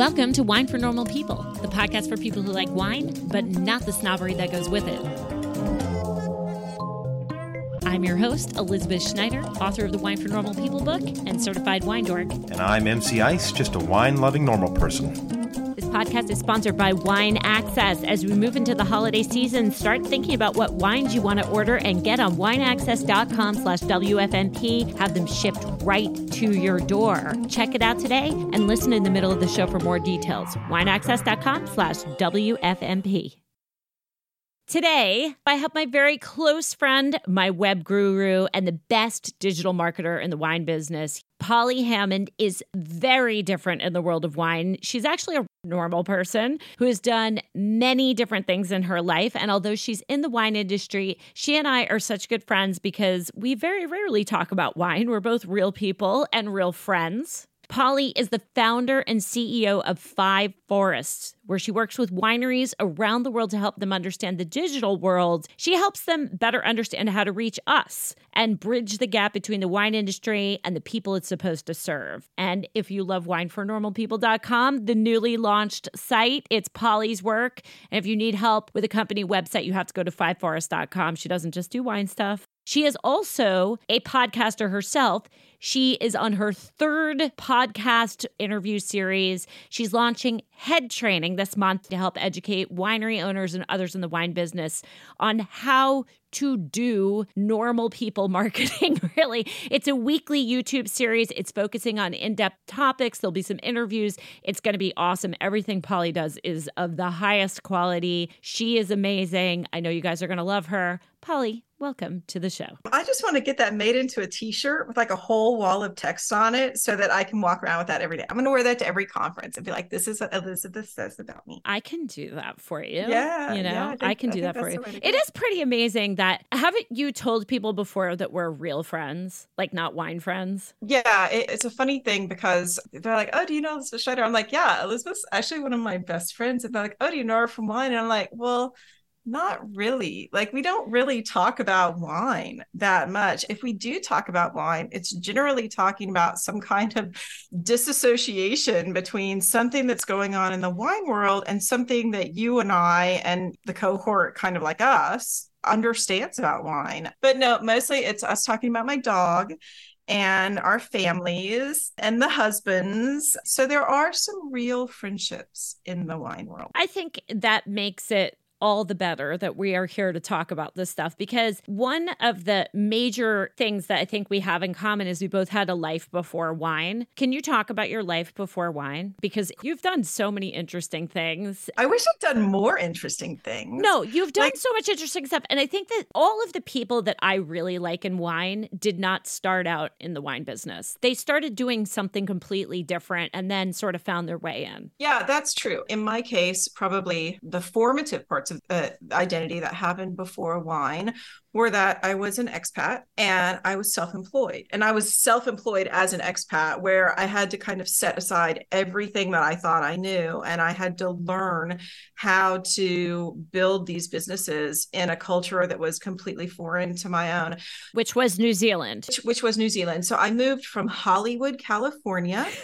Welcome to Wine for Normal People, the podcast for people who like wine, but not the snobbery that goes with it. I'm your host, Elizabeth Schneider, author of the Wine for Normal People book and certified wine dork. And I'm MC Ice, just a wine loving normal person. This podcast is sponsored by Wine Access. As we move into the holiday season, start thinking about what wines you want to order and get on wineaccess.com slash WFNP. Have them shipped right to your door. Check it out today and listen in the middle of the show for more details. Wineaccess.com slash WFNP. Today, I have my very close friend, my web guru, and the best digital marketer in the wine business. Polly Hammond is very different in the world of wine. She's actually a normal person who has done many different things in her life. And although she's in the wine industry, she and I are such good friends because we very rarely talk about wine. We're both real people and real friends. Polly is the founder and CEO of Five Forests, where she works with wineries around the world to help them understand the digital world. She helps them better understand how to reach us and bridge the gap between the wine industry and the people it's supposed to serve. And if you love winefornormalpeople.com, the newly launched site, it's Polly's work. And if you need help with a company website, you have to go to fiveforest.com. She doesn't just do wine stuff. She is also a podcaster herself. She is on her third podcast interview series. She's launching head training this month to help educate winery owners and others in the wine business on how to do normal people marketing, really. It's a weekly YouTube series. It's focusing on in depth topics. There'll be some interviews. It's going to be awesome. Everything Polly does is of the highest quality. She is amazing. I know you guys are going to love her. Polly, welcome to the show. I just want to get that made into a t shirt with like a whole wall of text on it so that I can walk around with that every day. I'm going to wear that to every conference and be like, this is what Elizabeth says about me. I can do that for you. Yeah. You know, yeah, I, think, can do I that for you. it It is pretty amazing that haven't you told people before that we're real friends, like not wine friends? Yeah, it, it's a funny thing because they're like, "Oh, do you know Elizabeth Schneider?" I'm like, "Yeah, Elizabeth's actually one of my best friends." And they're like, "Oh, do you know her from wine?" And I'm like, "Well." Not really. Like, we don't really talk about wine that much. If we do talk about wine, it's generally talking about some kind of disassociation between something that's going on in the wine world and something that you and I and the cohort, kind of like us, understands about wine. But no, mostly it's us talking about my dog and our families and the husbands. So there are some real friendships in the wine world. I think that makes it all the better that we are here to talk about this stuff because one of the major things that I think we have in common is we both had a life before wine. Can you talk about your life before wine? Because you've done so many interesting things. I wish I'd done more interesting things. No, you've done like, so much interesting stuff. And I think that all of the people that I really like in wine did not start out in the wine business. They started doing something completely different and then sort of found their way in. Yeah, that's true. In my case, probably the formative parts of uh, identity that happened before wine were that I was an expat and I was self employed. And I was self employed as an expat, where I had to kind of set aside everything that I thought I knew. And I had to learn how to build these businesses in a culture that was completely foreign to my own, which was New Zealand. Which, which was New Zealand. So I moved from Hollywood, California.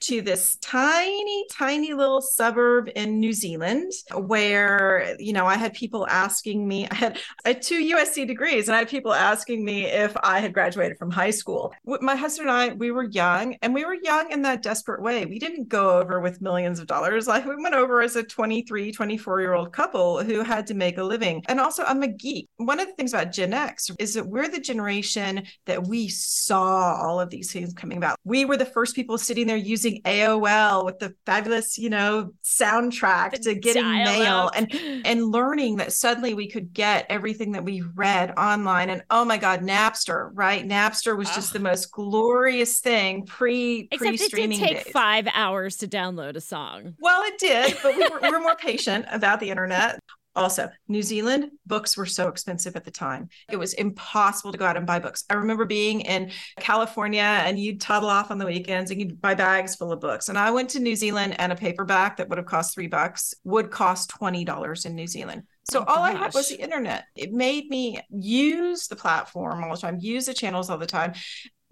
to this tiny, tiny little suburb in New Zealand where, you know, I had people asking me, I had, I had two USC degrees and I had people asking me if I had graduated from high school. My husband and I, we were young and we were young in that desperate way. We didn't go over with millions of dollars. Like we went over as a 23, 24 year old couple who had to make a living. And also, I'm a geek. One of the things about Gen X is that we're the generation that we saw all of these things coming about. We were the first people sitting there using using AOL with the fabulous, you know, soundtrack to getting mail and and learning that suddenly we could get everything that we read online. And oh my God, Napster, right? Napster was just the most glorious thing pre pre streaming. It did take days. five hours to download a song. Well, it did, but we were, we were more patient about the internet. Also, New Zealand books were so expensive at the time. It was impossible to go out and buy books. I remember being in California and you'd toddle off on the weekends and you'd buy bags full of books. And I went to New Zealand and a paperback that would have cost three bucks would cost $20 in New Zealand. So oh, all I had was the internet. It made me use the platform all the time, use the channels all the time.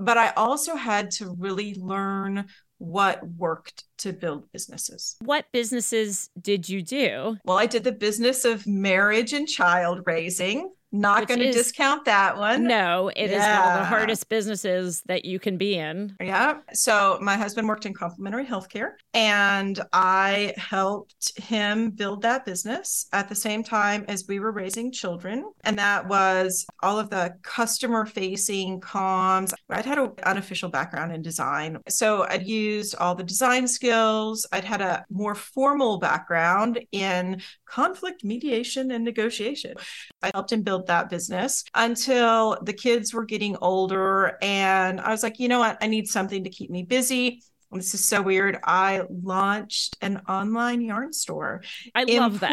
But I also had to really learn what worked to build businesses. What businesses did you do? Well, I did the business of marriage and child raising. Not going to discount that one. No, it yeah. is one of the hardest businesses that you can be in. Yeah. So my husband worked in complementary healthcare and I helped him build that business at the same time as we were raising children. And that was all of the customer facing comms. I'd had an unofficial background in design. So I'd used all the design skills. I'd had a more formal background in conflict mediation and negotiation. I helped him build that business until the kids were getting older. And I was like, you know what? I need something to keep me busy. This is so weird. I launched an online yarn store. I love that.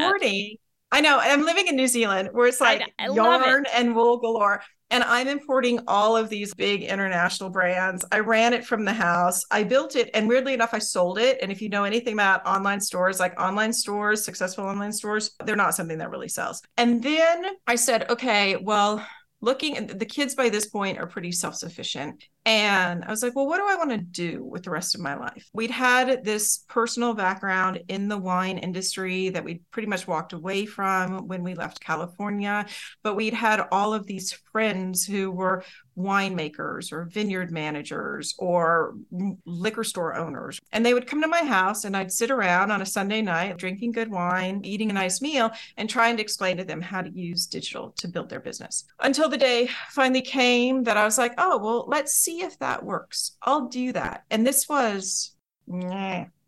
I know. I'm living in New Zealand where it's like yarn and wool galore. And I'm importing all of these big international brands. I ran it from the house. I built it. And weirdly enough, I sold it. And if you know anything about online stores, like online stores, successful online stores, they're not something that really sells. And then I said, okay, well, looking the kids by this point are pretty self-sufficient and i was like well what do i want to do with the rest of my life we'd had this personal background in the wine industry that we'd pretty much walked away from when we left california but we'd had all of these friends who were winemakers or vineyard managers or liquor store owners. And they would come to my house and I'd sit around on a Sunday night drinking good wine, eating a nice meal, and trying to explain to them how to use digital to build their business. Until the day finally came that I was like, oh, well, let's see if that works. I'll do that. And this was.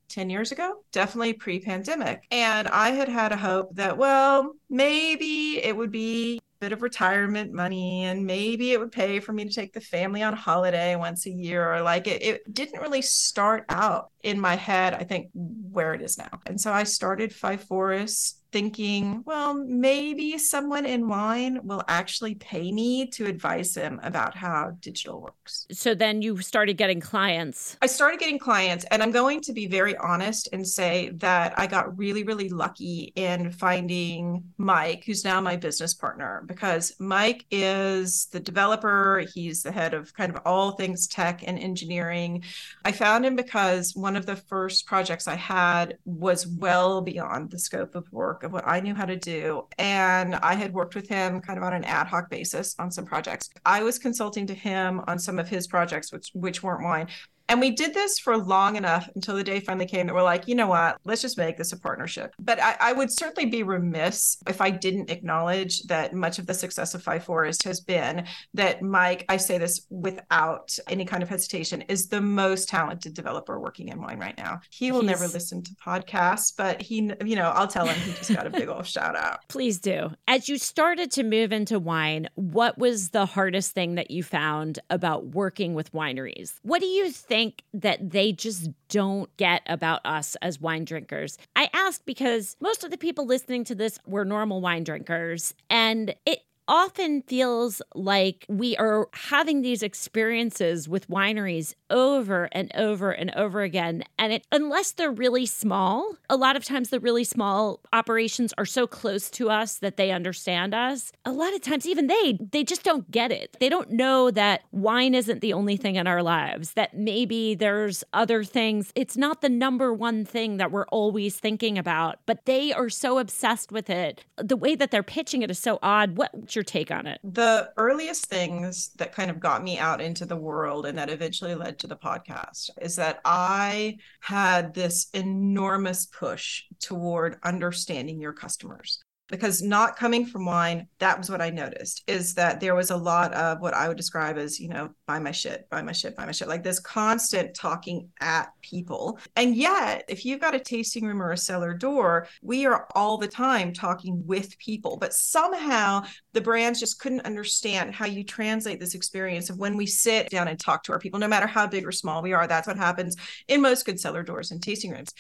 10 years ago, definitely pre pandemic. And I had had a hope that, well, maybe it would be a bit of retirement money and maybe it would pay for me to take the family on holiday once a year or like it, it didn't really start out in my head i think where it is now and so i started five forests thinking, well, maybe someone in wine will actually pay me to advise them about how digital works. So then you started getting clients. I started getting clients, and I'm going to be very honest and say that I got really, really lucky in finding Mike, who's now my business partner, because Mike is the developer. He's the head of kind of all things tech and engineering. I found him because one of the first projects I had was well beyond the scope of work work of what I knew how to do. And I had worked with him kind of on an ad hoc basis on some projects. I was consulting to him on some of his projects, which which weren't mine. And we did this for long enough until the day finally came that we're like, you know what, let's just make this a partnership. But I, I would certainly be remiss if I didn't acknowledge that much of the success of Five Forest has been that Mike, I say this without any kind of hesitation, is the most talented developer working in wine right now. He will He's... never listen to podcasts, but he, you know, I'll tell him he just got a big old shout out. Please do. As you started to move into wine, what was the hardest thing that you found about working with wineries? What do you think? Think that they just don't get about us as wine drinkers. I ask because most of the people listening to this were normal wine drinkers, and it often feels like we are having these experiences with wineries over and over and over again. And it, unless they're really small, a lot of times the really small operations are so close to us that they understand us. A lot of times, even they, they just don't get it. They don't know that wine isn't the only thing in our lives, that maybe there's other things. It's not the number one thing that we're always thinking about, but they are so obsessed with it. The way that they're pitching it is so odd. What's your take on it? The earliest things that kind of got me out into the world and that eventually led to the podcast is that I had this enormous push toward understanding your customers because not coming from wine that was what i noticed is that there was a lot of what i would describe as you know buy my shit buy my shit buy my shit like this constant talking at people. And yet if you've got a tasting room or a cellar door we are all the time talking with people but somehow the brands just couldn't understand how you translate this experience of when we sit down and talk to our people no matter how big or small we are that's what happens in most good cellar doors and tasting rooms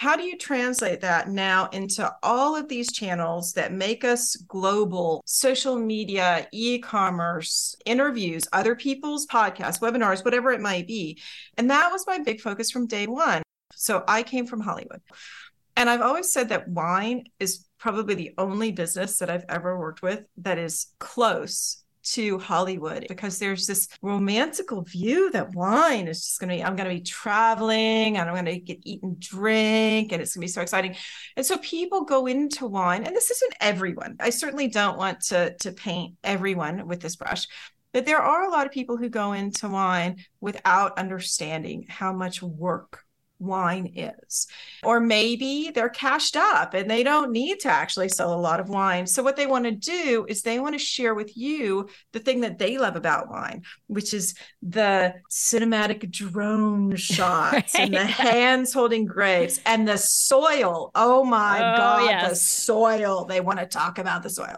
how do you translate that now into all of these channels that make us global social media e-commerce interviews other people's podcasts webinars whatever it might be? And that was my big focus from day one. So i came from hollywood. And i've always said that wine is probably the only business that i've ever worked with that is close to Hollywood because there's this romantical view that wine is just going to be, I'm going to be traveling and I'm going to get eat and drink and it's going to be so exciting. And so people go into wine, and this isn't everyone. I certainly don't want to, to paint everyone with this brush, but there are a lot of people who go into wine without understanding how much work wine is. Or maybe they're cashed up and they don't need to actually sell a lot of wine. So, what they want to do is they want to share with you the thing that they love about wine, which is the cinematic drone shots right. and the hands holding grapes and the soil. Oh my oh, God, yes. the soil. They want to talk about the soil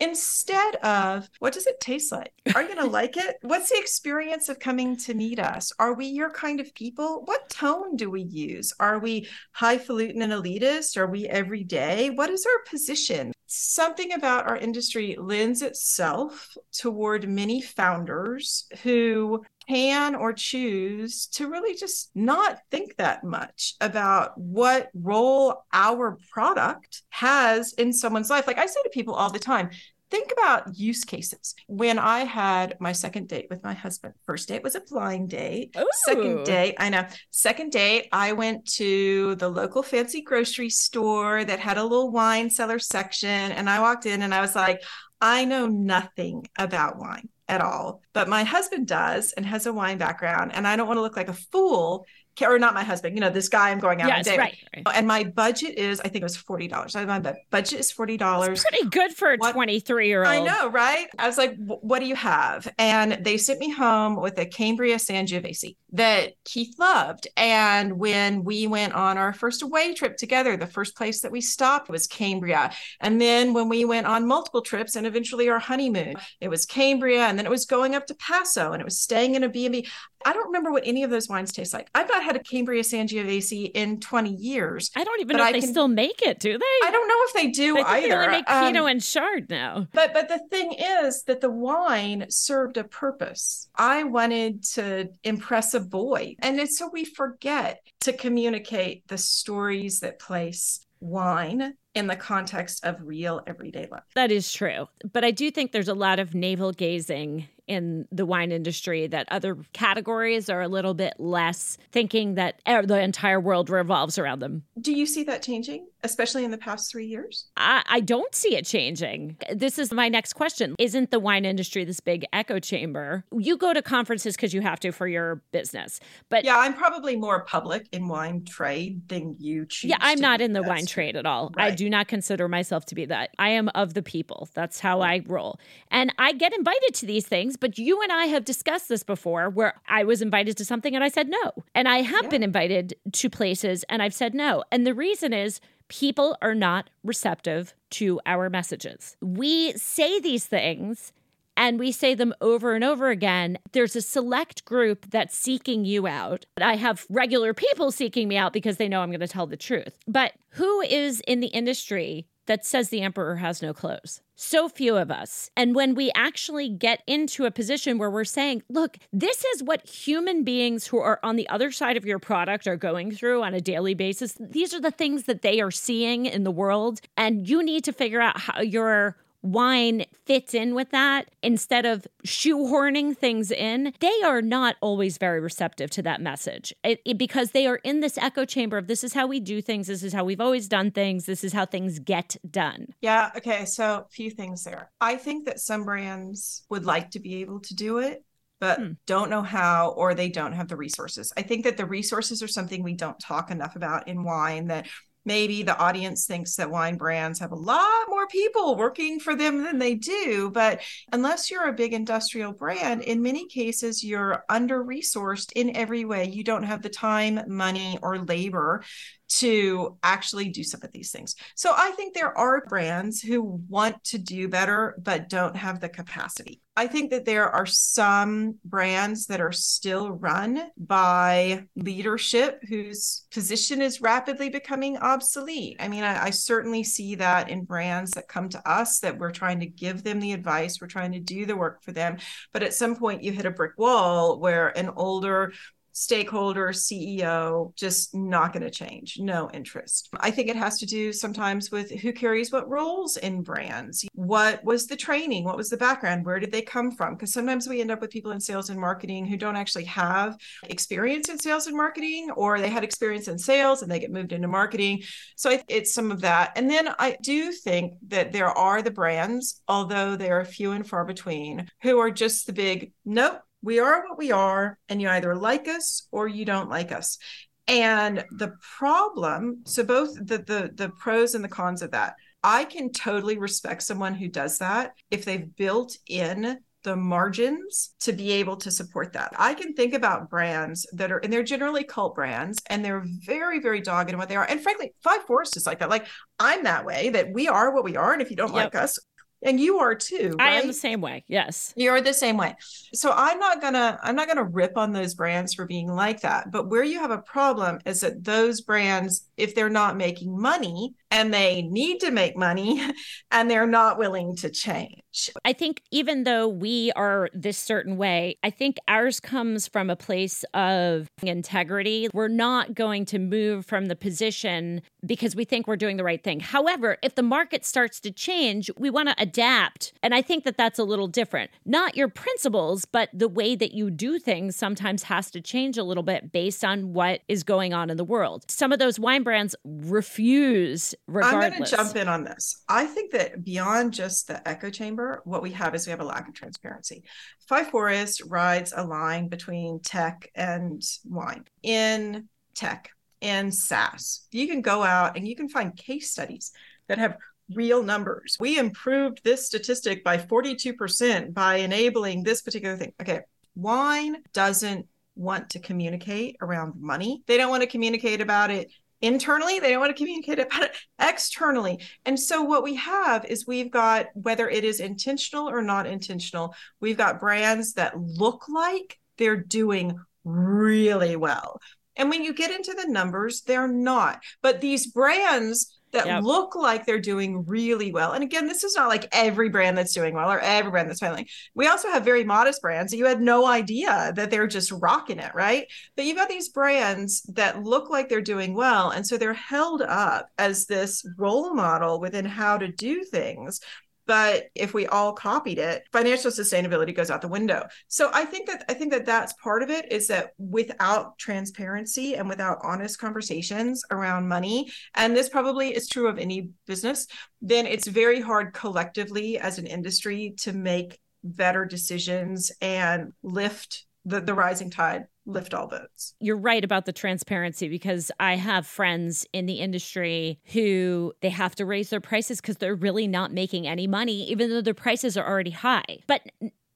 instead of what does it taste like? Are you going to like it? What's the experience of coming to meet us? Are we your kind of people? What tone do we use? Are we highfalutin and elitist? Are we everyday? What is our position? Something about our industry lends itself toward many founders who can or choose to really just not think that much about what role our product has in someone's life. Like I say to people all the time, think about use cases. When I had my second date with my husband, first date was a blind date. Ooh. Second date, I know. Second date, I went to the local fancy grocery store that had a little wine cellar section. And I walked in and I was like, I know nothing about wine at all, but my husband does and has a wine background. And I don't want to look like a fool or not my husband, you know, this guy I'm going out yes, on a date. Right, right. Oh, and my budget is, I think it was forty dollars. My budget is forty dollars. Pretty good for a 23 year old. I know, right? I was like, what do you have? And they sent me home with a Cambria Sangiovese that Keith loved. And when we went on our first away trip together, the first place that we stopped was Cambria. And then when we went on multiple trips and eventually our honeymoon, it was Cambria, and then it was going up to Paso, and it was staying in a B&B. I don't remember what any of those wines taste like. I've not had a Cambria Sangiovese in 20 years. I don't even know if I they can, still make it, do they? I don't know if they do I either. They only make um, Pinot and Chard now. But but the thing is that the wine served a purpose. I wanted to impress a boy. And so we forget to communicate the stories that place wine in the context of real everyday life. That is true. But I do think there's a lot of navel gazing in the wine industry that other categories are a little bit less thinking that eh, the entire world revolves around them. Do you see that changing, especially in the past three years? I, I don't see it changing. This is my next question. Isn't the wine industry this big echo chamber? You go to conferences because you have to for your business. But yeah, I'm probably more public in wine trade than you choose. Yeah, I'm not in the wine trade at all. Right. I do not consider myself to be that. I am of the people. That's how I roll. And I get invited to these things but you and I have discussed this before where I was invited to something and I said no. And I have yeah. been invited to places and I've said no. And the reason is people are not receptive to our messages. We say these things and we say them over and over again. There's a select group that's seeking you out. I have regular people seeking me out because they know I'm going to tell the truth. But who is in the industry that says the emperor has no clothes. So few of us. And when we actually get into a position where we're saying, look, this is what human beings who are on the other side of your product are going through on a daily basis, these are the things that they are seeing in the world. And you need to figure out how your wine fits in with that instead of shoehorning things in, they are not always very receptive to that message it, it, because they are in this echo chamber of this is how we do things, this is how we've always done things, this is how things get done. Yeah. Okay. So, a few things there. I think that some brands would like to be able to do it. But hmm. don't know how, or they don't have the resources. I think that the resources are something we don't talk enough about in wine. That maybe the audience thinks that wine brands have a lot more people working for them than they do. But unless you're a big industrial brand, in many cases, you're under resourced in every way. You don't have the time, money, or labor to actually do some of these things. So I think there are brands who want to do better, but don't have the capacity. I think that there are some brands that are still run by leadership whose position is rapidly becoming obsolete. I mean, I, I, certainly see that in brands that come to us that we're trying to give them the advice, we're trying to do the work for them. But at some point, you hit a brick wall where an older stakeholder, CEO, just not going to change. No interest. I think it has to do sometimes with who carries what roles in brands. What was the training? What was the background? Where did they come from? Because sometimes we end up with people in sales and marketing who don't actually have experience in sales and marketing, or they had experience in sales and they get moved into marketing. So it's some of that. And then I do think that there are the brands, although they are few and far between, who are just the big, nope, we are what we are, and you either like us or you don't like us. And the problem, so both the the the pros and the cons of that. I can totally respect someone who does that if they've built in the margins to be able to support that. I can think about brands that are, and they're generally cult brands, and they're very, very dogged in what they are. And frankly, Five Forest is like that. Like I'm that way. That we are what we are, and if you don't yep. like us, and you are too right? i am the same way yes you're the same way so i'm not gonna i'm not gonna rip on those brands for being like that but where you have a problem is that those brands if they're not making money and they need to make money and they're not willing to change. I think even though we are this certain way, I think ours comes from a place of integrity. We're not going to move from the position because we think we're doing the right thing. However, if the market starts to change, we want to adapt. And I think that that's a little different. Not your principles, but the way that you do things sometimes has to change a little bit based on what is going on in the world. Some of those wine brands refuse regardless. I'm going to jump in on this. I think that beyond just the echo chamber, what we have is we have a lack of transparency. Five Forest rides a line between tech and wine. In tech and SaaS, you can go out and you can find case studies that have real numbers. We improved this statistic by 42% by enabling this particular thing. Okay, wine doesn't want to communicate around money. They don't want to communicate about it internally they don't want to communicate about it externally and so what we have is we've got whether it is intentional or not intentional we've got brands that look like they're doing really well and when you get into the numbers they're not but these brands that yep. look like they're doing really well. And again, this is not like every brand that's doing well or every brand that's failing. We also have very modest brands that you had no idea that they're just rocking it, right? But you've got these brands that look like they're doing well. And so they're held up as this role model within how to do things but if we all copied it financial sustainability goes out the window. So i think that i think that that's part of it is that without transparency and without honest conversations around money and this probably is true of any business then it's very hard collectively as an industry to make better decisions and lift the, the rising tide lift all boats. You're right about the transparency because I have friends in the industry who they have to raise their prices because they're really not making any money, even though their prices are already high. But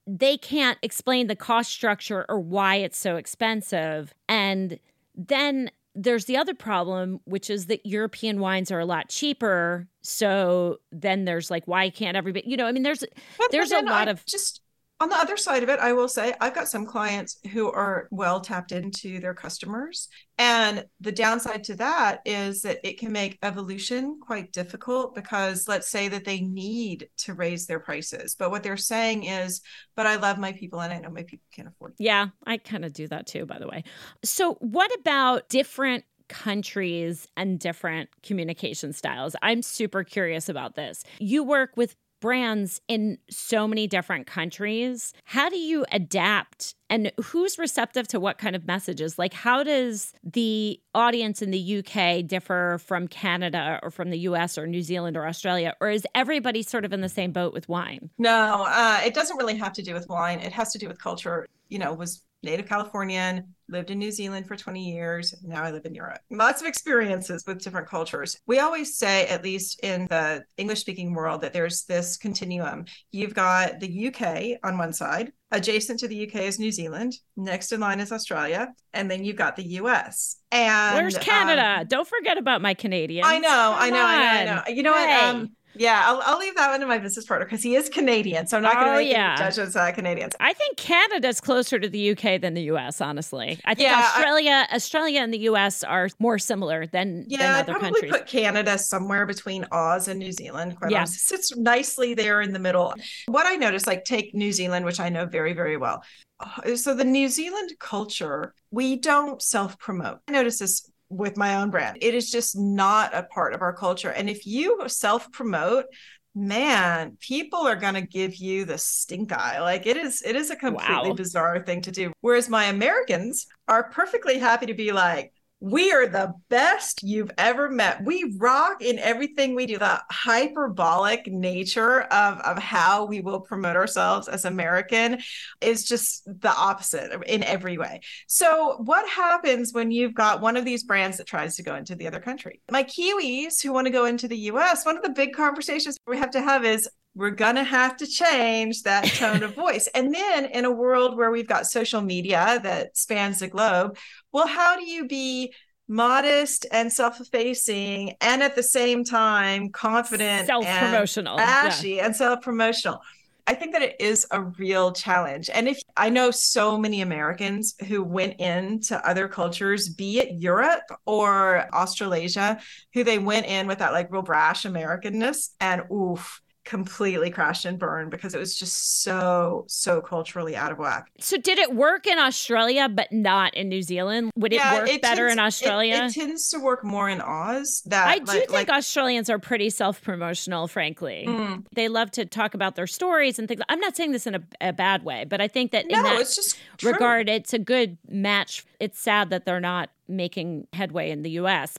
they can't explain the cost structure or why it's so expensive. And then there's the other problem, which is that European wines are a lot cheaper. So then there's like, why can't everybody, you know, I mean, there's, but, there's a lot I of just, on the other side of it, I will say I've got some clients who are well tapped into their customers. And the downside to that is that it can make evolution quite difficult because let's say that they need to raise their prices. But what they're saying is, but I love my people and I know my people can't afford it. Yeah, I kind of do that too, by the way. So, what about different countries and different communication styles. I'm super curious about this. You work with brands in so many different countries. How do you adapt and who's receptive to what kind of messages? Like, how does the audience in the UK differ from Canada or from the US or New Zealand or Australia? Or is everybody sort of in the same boat with wine? No, uh, it doesn't really have to do with wine. It has to do with culture. You know, was native Californian, lived in New Zealand for 20 years. Now I live in Europe. Lots of experiences with different cultures. We always say, at least in the English speaking world, that there's this continuum. You've got the UK on one side, adjacent to the UK is New Zealand, next in line is Australia, and then you've got the US. And where's Canada? Um, Don't forget about my Canadians. I know, I know, I know, I know. You know hey. what? Um, Yeah, I'll, I'll leave that one to my business partner because he is Canadian. So I'm not going to Oh, make yeah. any on Canadians. I think Canada's closer to the UK than the US, honestly. I think Yeah, I- Australia, Australia and the US are more similar than, Yeah, than I'd probably countries. put Canada somewhere between Oz and New Zealand. Quite Yeah. honestly, sits nicely there in the middle. What I noticed, like take New Zealand, which I know very, very well. Uh, So the New Zealand culture, we don't self-promote. I noticed this with my own brand. It is just not a part of our culture. And if you self-promote, man, people are going to give you the stink eye. Like it is, it is a completely Wow. bizarre thing to do. Whereas my Americans are perfectly happy to be like, we are the best you've ever met. We rock in everything we do. The hyperbolic nature of, of how we will promote ourselves as American is just the opposite in every way. So, what happens when you've got one of these brands that tries to go into the other country? My Kiwis who want to go into the US, one of the big conversations we have to have is we're going to have to change that tone of voice. And then in a world where we've got social media that spans the globe, well, how do you be modest and self-effacing and at the same time confident and Self-promotional. Yeah. ashy and self-promotional? I think that it is a real challenge. And if I know so many Americans who went into other cultures, be it Europe or Australasia, who they went in with that like real brash Americanness and oof, completely crashed and burned because it was just so, so culturally out of whack. So did it work in Australia but not in New Zealand? Would it work better tends- in Australia? It, tends to work more in Oz. That I do like, think like, Australians are pretty self-promotional, frankly. Mm. They love to talk about their stories and things. I'm not saying this in a, a bad way, but I think that in no, that it's just true. regard, it's a good match. It's sad that they're not making headway in the US.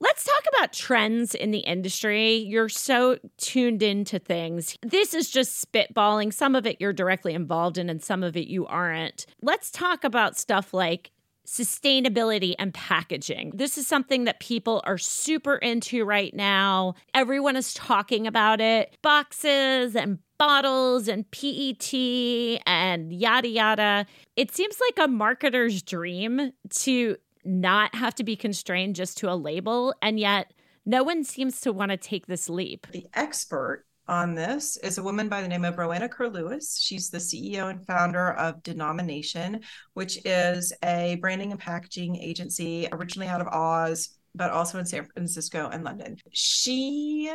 Let's talk about trends in the industry. You're so tuned into things. This is just spitballing. Some of it you're directly involved in, and some of it you aren't. Let's talk about stuff like sustainability and packaging. This is something that people are super into right now. Everyone is talking about it. Boxes and bottles and PET and yada yada. It seems like a marketer's dream to not have to be constrained just to a label, and yet no one seems to want to take this leap. The expert on this is a woman by the name of Rowena Curlewis. She's the CEO and founder of Denomination, which is a branding and packaging agency originally out of Oz, but also in San Francisco and London. She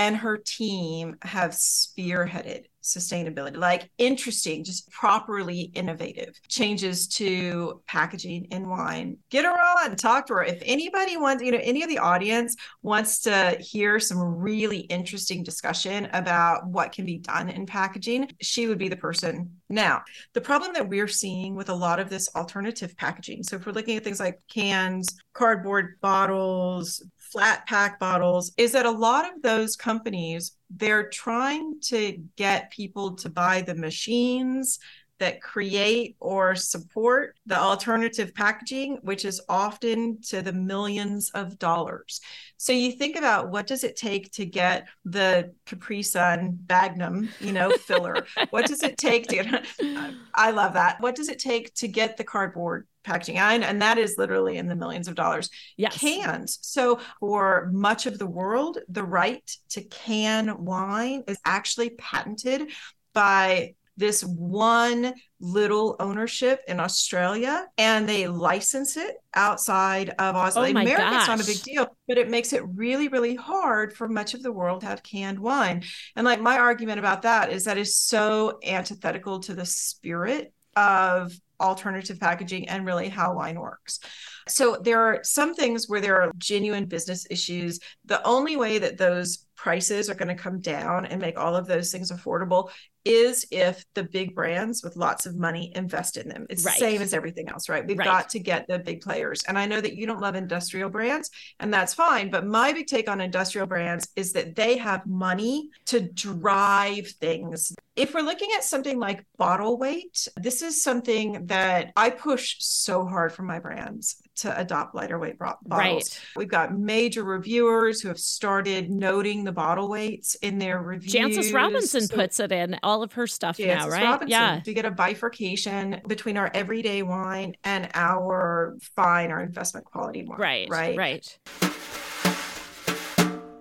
and her team have spearheaded sustainability, like interesting, just properly innovative changes to packaging in wine. Get her on, talk to her. If anybody wants, you know, any of the audience wants to hear some really interesting discussion about what can be done in packaging, she would be the person. Now, the problem that we're seeing with a lot of this alternative packaging, so if we're looking at things like cans, cardboard bottles, flat pack bottles, is that a lot of those companies they're trying to get people to buy the machines that create or support the alternative packaging which is often to the millions of dollars. So you think about what does it take to get the capri sun magnum you know filler? What does it take to i love that. What does it take to get the cardboard packaging and, and that is literally in the millions of dollars Yes. cans. So, for much of the world, the right to can wine is actually patented by this one little ownership in Australia, and they license it outside of Australia. Oh America, it's not a big deal, but it makes it really, really hard for much of the world to have canned wine. And like my argument about that is that is so antithetical to the spirit of alternative packaging and really how wine works. So there are some things where there are genuine business issues. The only way that those prices are going to come down and make all of those things affordable is if the big brands with lots of money invest in them. It's Right. the same as everything else, right? We've Right. got to get the big players. And I know that you don't love industrial brands, and that's fine. But my big take on industrial brands is that they have money to drive things. If we're looking at something like bottle weight, this is something that I push so hard for my brands to adopt lighter weight bottles. Right. We've got major reviewers who have started noting the bottle weights in their reviews. Jancis Robinson So- puts it in all of her stuff now, right? Robinson. Yeah. To get a bifurcation between our everyday wine and our fine our investment quality wine. Right. Right. Right.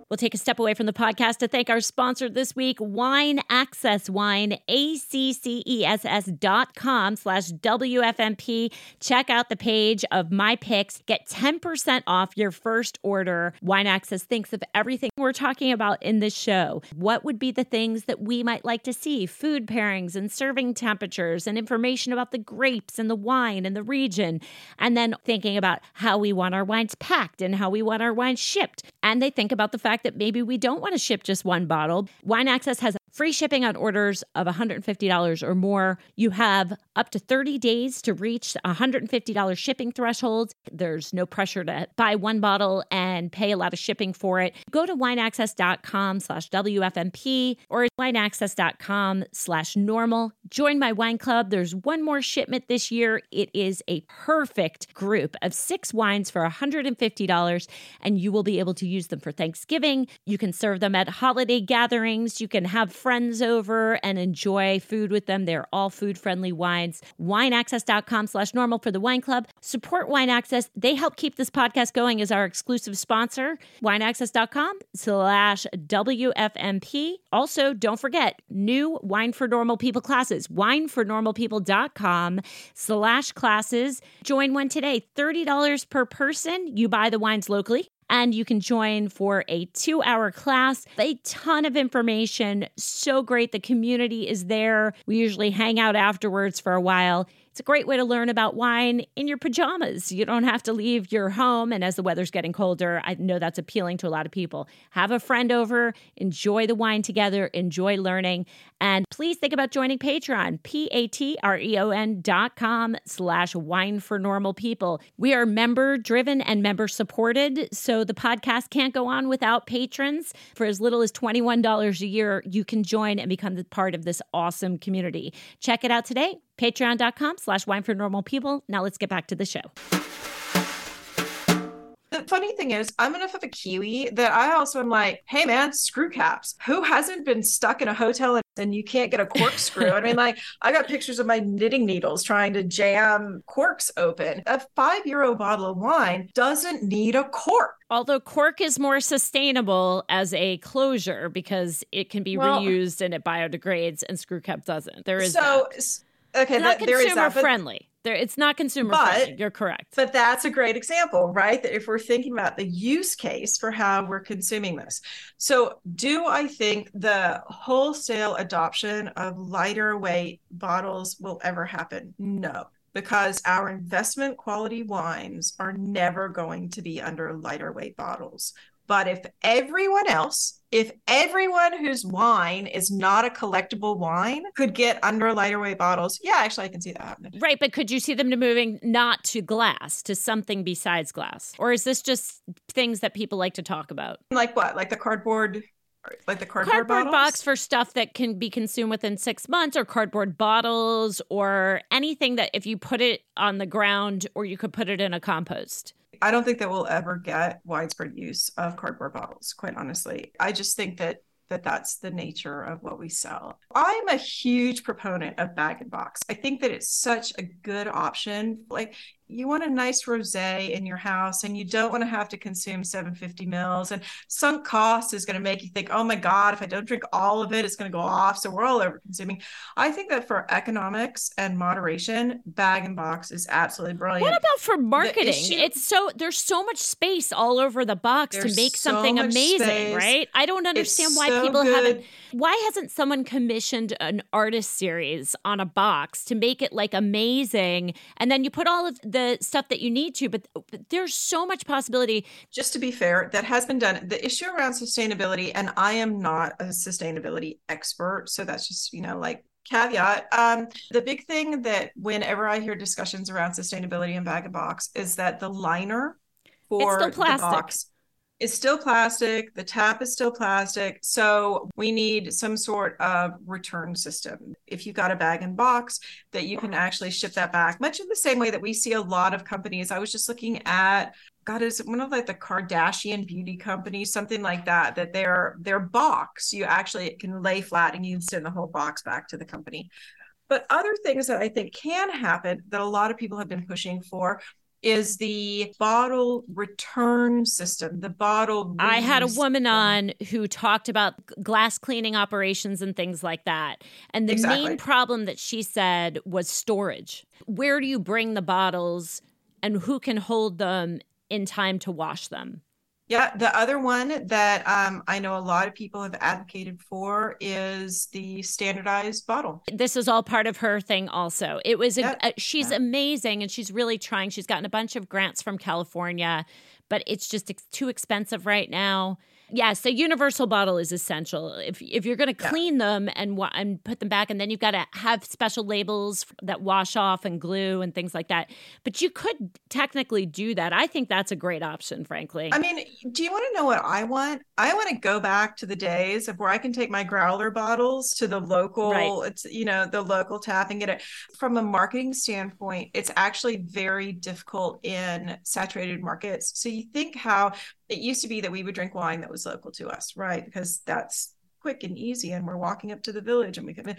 We'll take a step away from the podcast to thank our sponsor this week, Wine Access Wine, A-C-C-E-S-S dot com slash WFNP. Check out the page of my picks. Get 10% off your first order. Wine Access thinks of everything we're talking about in this show. What would be the things that we might like to see? Food pairings and serving temperatures and information about the grapes and the wine and the region. And then thinking about how we want our wines packed and how we want our wines shipped. And they think about the fact that maybe we don't want to ship just one bottle. Wine Access has free shipping on orders of $150 or more. You have up to 30 days to reach $150 shipping threshold. There's no pressure to buy one bottle and pay a lot of shipping for it. Go to wineaccess.com slash WFNP or wineaccess.com slash normal. Join my wine club. There's one more shipment this year. It is a perfect group of six wines for $150, and you will be able to use them for Thanksgiving. You can serve them at holiday gatherings. You can have friends over and enjoy food with them. They're all food friendly wines. Wineaccess.com slash normal for the wine club. Support Wine Access. They help keep this podcast going as our exclusive sponsor. Wineaccess.com slash WFNP. Also, don't forget new Wine for Normal People classes. Winefornormalpeople.com slash classes. Join one today. $30 per person. You buy the wines locally and you can join for a two hour class. A ton of information. So great. The community is there. We usually hang out afterwards for a while. It's a great way to learn about wine in your pajamas. You don't have to leave your home. And as the weather's getting colder, I know that's appealing to a lot of people. Have a friend over, enjoy the wine together, enjoy learning. And please think about joining Patreon, P-A-T-R-E-O-N dot com slash wine for normal people. We are member driven and member supported. So the podcast can't go on without patrons. For as little as $21 a year, you can join and become part of this awesome community. Check it out today patreon.com slash wine for normal people. Now let's get back to the show. The funny thing is, I'm enough of a Kiwi that I also am like, hey man, screw caps. Who hasn't been stuck in a hotel and, and you can't get a corkscrew? I mean, like, I got pictures of my knitting needles trying to jam corks open. A five euro bottle of wine doesn't need a cork. Although cork is more sustainable as a closure because it can be well, reused and it biodegrades, and screw cap doesn't. There is so. That okay, it's not consumer that, but, friendly. There, it's not consumer but, friendly. You're correct. But that's a great example, right? That if we're thinking about the use case for how we're consuming this. So, do I think the wholesale adoption of lighter weight bottles will ever happen? No because our investment quality wines are never going to be under lighter weight bottles. But if everyone else, if everyone whose wine is not a collectible wine could get under lighter weight bottles, yeah, actually, I can see that happening. Right. But could you see them moving not to glass, to something besides glass? Or is this just things that people like to talk about? Like what? Like the cardboard like the cardboard, cardboard box for stuff that can be consumed within six months or cardboard bottles or anything that if you put it on the ground or you could put it in a compost I don't think that we'll ever get widespread use of cardboard bottles, quite honestly. I just think that that that's the nature of what we sell. I'm a huge proponent of bag and box. I think that it's such a good option. Like you want a nice rosé in your house and you don't want to have to consume 750 mils and sunk cost is going to make you think oh my god if i don't drink all of it it's going to go off. So we're all over consuming i think that for economics and moderation bag and box is absolutely brilliant. What about for marketing? issue, it's so there's so much space all over the box to make something amazing space. right? I don't understand it's why so people good. haven't why hasn't someone commissioned an artist series on a box to make it like amazing and then you put all of the the stuff that you need to, but, but there's so much possibility. Just to be fair, that has been done. The issue around sustainability, and I am not a sustainability expert, so that's just, you know, like caveat. Um, the big thing that whenever I hear discussions around sustainability and bag and box is that the liner for the box is still plastic. The tap is still plastic. So we need some sort of return system. If you've got a bag and box, that you can actually ship that back, much in the same way that we see a lot of companies. I was just looking at God, is one of like the Kardashian beauty companies, something like that, that their their box, you actually can lay flat and you can send the whole box back to the company. But other things that I think can happen that a lot of people have been pushing for is the bottle return system, the bottle. I had a woman on who talked about glass cleaning operations and things like that. And the exactly. main problem that she said was storage. Where do you bring the bottles and who can hold them in time to wash them? Yeah, the other one that um, I know a lot of people have advocated for is the standardized bottle. This is all part of her thing, also. It was, a, a, she's amazing and she's really trying. She's gotten a bunch of grants from California, but it's just ex- too expensive right now yes, a universal bottle is essential. If if you're going to clean yeah. them and and put them back, and then you've got to have special labels that wash off and glue and things like that. But you could technically do that. I think that's a great option, frankly. I mean, do you want to know what I want? I want to go back to the days of where I can take my growler bottles to the local, right. it's you know the local tap and get it. From a marketing standpoint, it's actually very difficult in saturated markets. So you think how it used to be that we would drink wine that was local to us, right? Because that's quick and easy, and we're walking up to the village and we come in.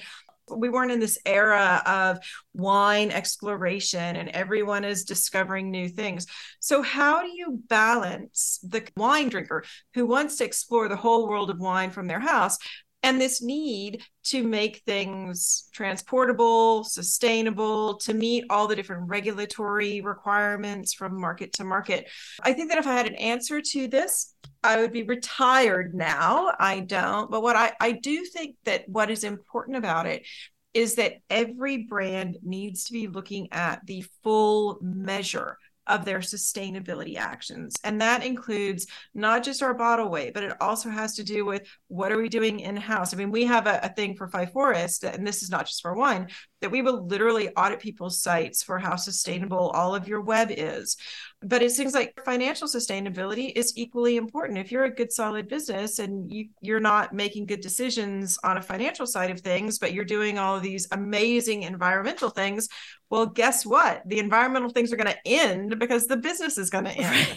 We weren't in this era of wine exploration and everyone is discovering new things. So, how do you balance the wine drinker who wants to explore the whole world of wine from their house and this need to make things transportable, sustainable, to meet all the different regulatory requirements from market to market. I think that if I had an answer to this, I would be retired now. I don't, but what I, I do think that what is important about it is that every brand needs to be looking at the full measure of their sustainability actions. And that includes not just our bottle weight, but it also has to do with what are we doing in house? I mean, we have a, a thing for Five Forests, and this is not just for wine, that we will literally audit people's sites for how sustainable all of your web is. But it seems like financial sustainability is equally important. If you're a good, solid business and you, you're not making good decisions on a financial side of things, but you're doing all of these amazing environmental things, well, guess what? The environmental things are going to end because the business is going to end.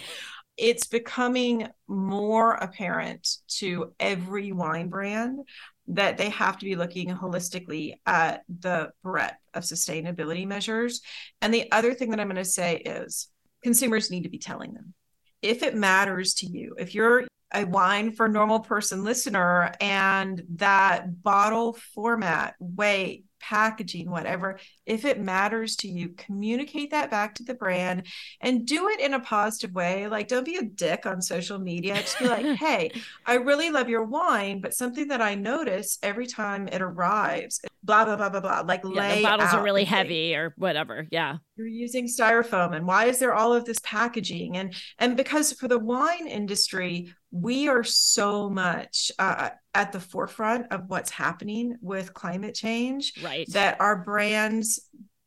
it's becoming more apparent to every wine brand that they have to be looking holistically at the breadth of sustainability measures. And the other thing that I'm going to say is consumers need to be telling them. If it matters to you, if you're a wine for normal person listener and that bottle format, weight, packaging, whatever, if it matters to you, communicate that back to the brand and do it in a positive way. Like, don't be a dick on social media. Just be like, hey, I really love your wine, but something that I notice every time it arrives, blah, blah, blah, blah, blah. Like, yeah, lay the bottles are really heavy thing. or whatever. Yeah. You're using styrofoam. And why is there all of this packaging? And, and because for the wine industry, we are so much uh, at the forefront of what's happening with climate change right that our brands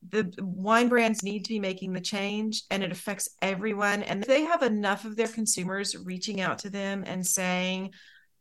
the wine brands need to be making the change and it affects everyone and they have enough of their consumers reaching out to them and saying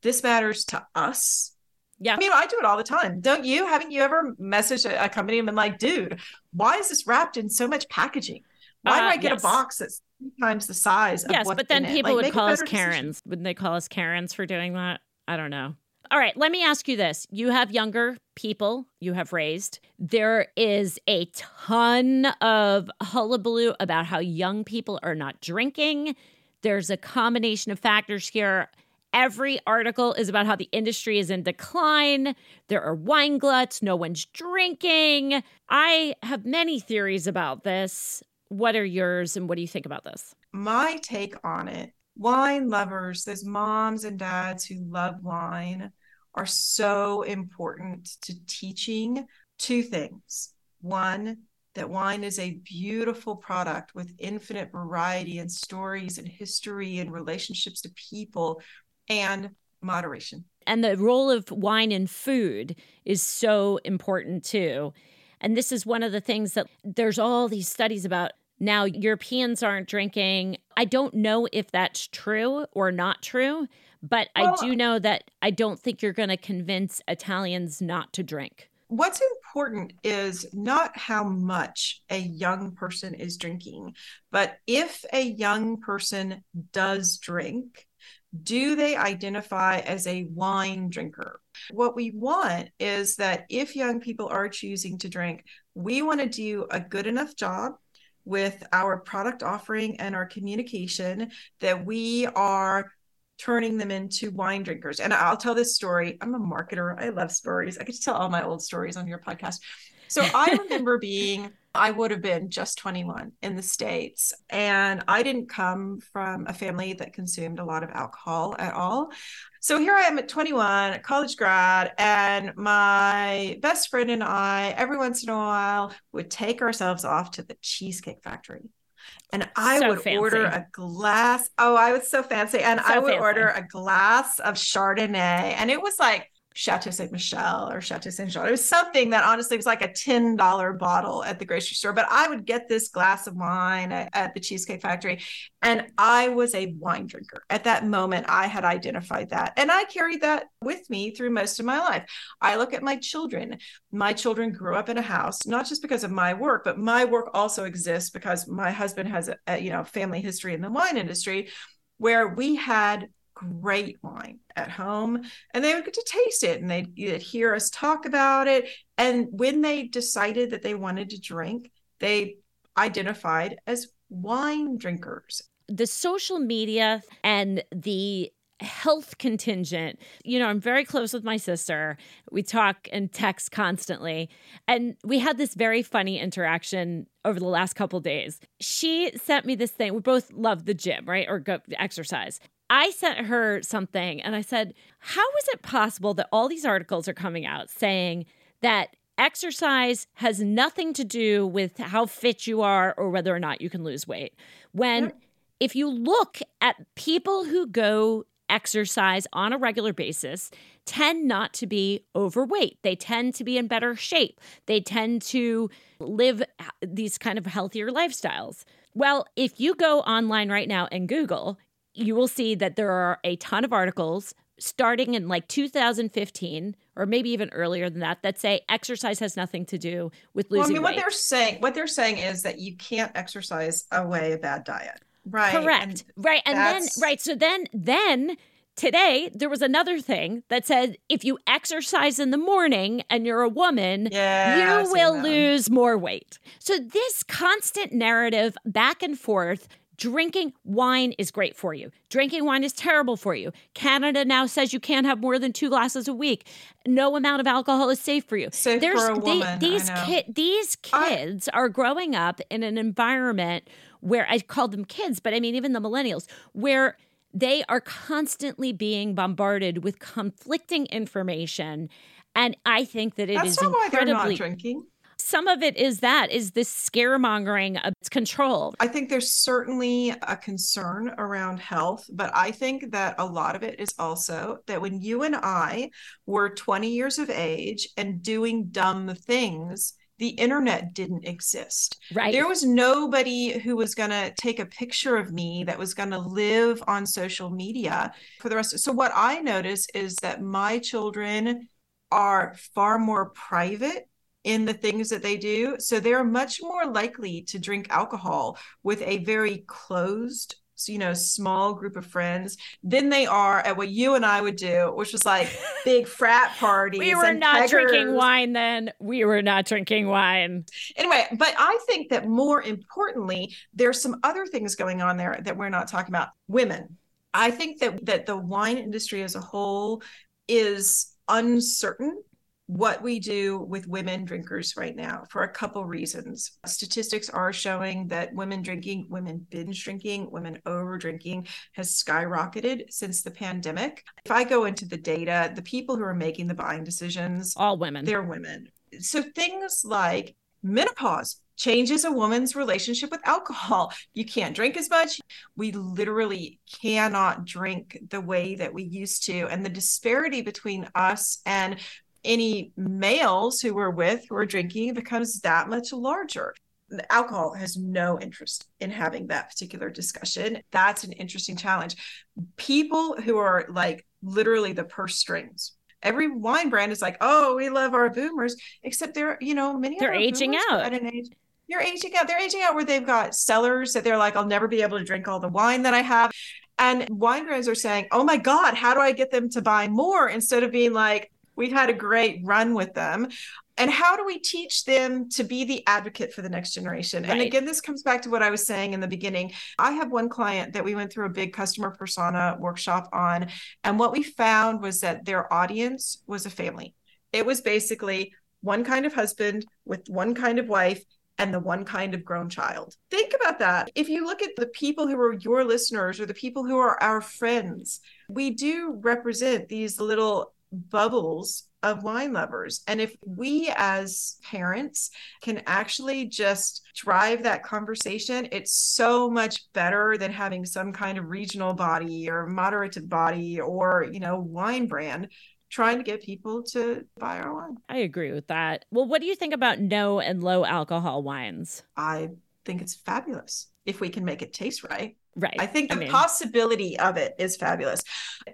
this matters to us yeah i mean i do it all the time don't you haven't you ever messaged a, a company and been like dude why is this wrapped in so much packaging why uh, do I get yes. a box that's three times the size? yes, but then people like, would call us Karens. Decision. Wouldn't they call us Karens for doing that? I don't know. All right, let me ask you this. You have younger people you have raised. There is a ton of hullabaloo about how young people are not drinking. There's a combination of factors here. Every article is about how the industry is in decline. There are wine gluts. No one's drinking. I have many theories about this. What are yours and what do you think about this? My take on it wine lovers, those moms and dads who love wine, are so important to teaching two things. One, that wine is a beautiful product with infinite variety and stories and history and relationships to people and moderation. And the role of wine in food is so important too. And this is one of the things that there's all these studies about now, Europeans aren't drinking. I don't know if that's true or not true, but well, I do know that I don't think you're going to convince Italians not to drink. What's important is not how much a young person is drinking, but if a young person does drink, do they identify as a wine drinker? What we want is that if young people are choosing to drink, we want to do a good enough job with our product offering and our communication that we are turning them into wine drinkers. And I'll tell this story. I'm a marketer. I love stories. I could tell all my old stories on your podcast. So I remember being, I would have been just 21 in the States. And I didn't come from a family that consumed a lot of alcohol at all. So here I am at 21, a college grad, and my best friend and I, every once in a while, would take ourselves off to the Cheesecake Factory and I so would fancy. order a glass. Oh, I was so fancy. And so I would fancy. order a glass of Chardonnay. And it was like Chateau Saint Michelle or Chateau Saint Jean. It was something that honestly was like a $10 bottle at the grocery store. But I would get this glass of wine at, at, the Cheesecake Factory. And I was a wine drinker. At that moment, I had identified that. And I carried that with me through most of my life. I look at my children. My children grew up in a house, not just because of my work, but my work also exists because my husband has a, a you know family history in the wine industry where we had great wine at home and they would get to taste it and they'd, they'd hear us talk about it. And when they decided that they wanted to drink, they identified as wine drinkers. The social media and the health contingent. You know, I'm very close with my sister. We talk and text constantly. And we had this very funny interaction over the last couple days. She sent me this thing. We both love the gym, right? Or go exercise. I sent her something and I said, How is it possible that all these articles are coming out saying that exercise has nothing to do with how fit you are or whether or not you can lose weight? When if you look at people who go exercise on a regular basis tend not to be overweight. They tend to be in better shape. They tend to live these kind of healthier lifestyles. Well, if you go online right now and Google, you will see that there are a ton of articles starting in like 2015 or maybe even earlier than that that say exercise has nothing to do with losing well, I mean, weight. what they're saying what they're saying is that you can't exercise away a bad diet. Right. Correct. And right. And then right so then then today there was another thing that said if you exercise in the morning and you're a woman yeah, you will lose more weight so this constant narrative back and forth Drinking wine is great for you. Drinking wine is terrible for you. Canada now says you can't have more than two glasses a week. No amount of alcohol is safe for you. Safe There's, for a woman. They, these kid, these kids I... are growing up in an environment where I call them kids, but I mean even the millennials, where they are constantly being bombarded with conflicting information. And I think that it That's is incredibly drinking some of it is that is this scaremongering of control. I think there's certainly a concern around health, but I think that a lot of it is also that when you and I were 20 years of age and doing dumb things, the internet didn't exist. Right. There was nobody who was going to take a picture of me that was going to live on social media for the rest. Of, so what I notice is that my children are far more private in the things that they do. So they're much more likely to drink alcohol with a very closed you know small group of friends than they are at what you and I would do, which was like big frat parties. we were not drinking wine then. We were not drinking wine. Anyway, but I think that more importantly, there's some other things going on there that we're not talking about. Women. I think that that the wine industry as a whole is uncertain what we do with women drinkers right now for a couple reasons. Statistics are showing that women drinking, women binge drinking, women over drinking has skyrocketed since the pandemic. If I go into the data, the people who are making the buying decisions, all women, they're women. So things like menopause changes a woman's relationship with alcohol. You can't drink as much. We literally cannot drink the way that we used to. And the disparity between us and any males who we're with who are drinking becomes that much larger. alcohol has no interest in having that particular discussion. That's an interesting challenge. People who are like literally the purse strings. Every wine brand is like, oh, we love our boomers, except they're, you know, many of them they're aging out at an age. They're aging out. They're aging out where they've got cellars that they're like, I'll never be able to drink all the wine that I have. And wine brands are saying, oh my God, how do I get them to buy more? Instead of being like, We've had a great run with them. and how do we teach them to be the advocate for the next generation right. and again this comes back to what i was saying in the beginning i have one client that we went through a big customer persona workshop on and what we found was that their audience was a family it was basically one kind of husband with one kind of wife and the one kind of grown child. Think about that. If you look at the people who are your listeners or the people who are our friends, we do represent these little bubbles of wine lovers. And if we as parents can actually just drive that conversation, it's so much better than having some kind of regional body or moderated body or, you know, wine brand trying to get people to buy our wine. I agree with that. Well, what do you think about no and low alcohol wines? I think it's fabulous if we can make it taste right. Right. I think the I mean, possibility of it is fabulous.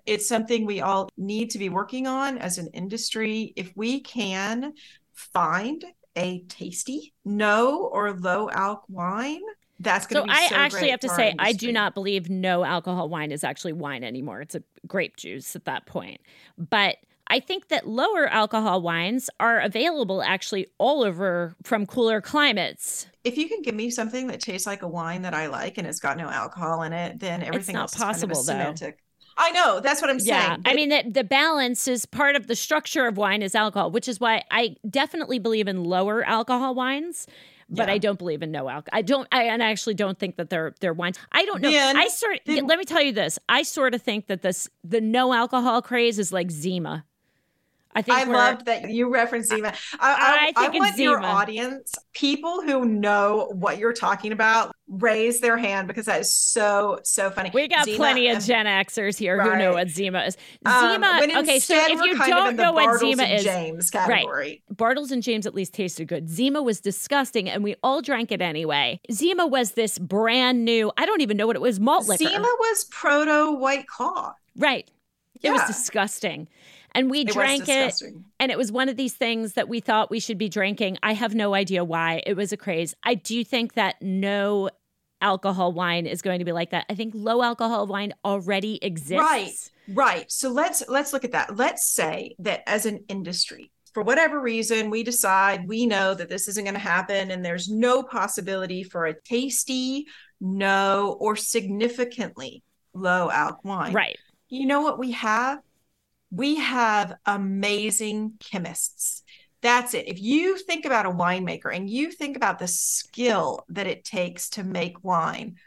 It's something we all need to be working on as an industry. If we can find a tasty no or low alc wine, that's going to so be so I actually have to say I do not believe no alcohol wine is actually wine anymore. It's a grape juice at that point. But I think that lower alcohol wines are available actually all over from cooler climates. If you can give me something that tastes like a wine that I like and it's got no alcohol in it, then everything it's not else possible, is kind of. Though. I know that's what I'm saying. Yeah, I mean the, the balance is part of the structure of wine is alcohol, which is why I definitely believe in lower alcohol wines but yeah. I don't believe in no alcohol. I don't. I and I actually don't think that they're they're wines. I don't know. Man, I sort. Of, let me tell you this. I sort of think that this the no alcohol craze is like Zima. I think I loved that you referenced Zima. I, I, I, I want Zima. your audience, people who know what you're talking about, raise their hand because that is so so funny. We got Zima, plenty of Gen Xers here right. who know what Zima is. Zima. Um, okay, so if you don't know what Zima is, Jaymes category. Right. Bartles and Jaymes at least tasted good. Zima was disgusting, and we all drank it anyway. Zima was this brand new. I don't even know what it was. Malt liquor. Zima was proto White Claw. Right. It yeah. was disgusting and we it drank it and it was one of these things that we thought we should be drinking. I have no idea why. It was a craze. I do think that no alcohol wine is going to be like that. I think low alcohol wine already exists. right. Right so let's let's look at that. Let's say that as an industry for whatever reason we decide we know that this isn't going to happen and there's no possibility for a tasty no or significantly low alc wine. Right. You know what we have we have amazing chemists. That's it. If you think about a winemaker and you think about the skill that it takes to make wine,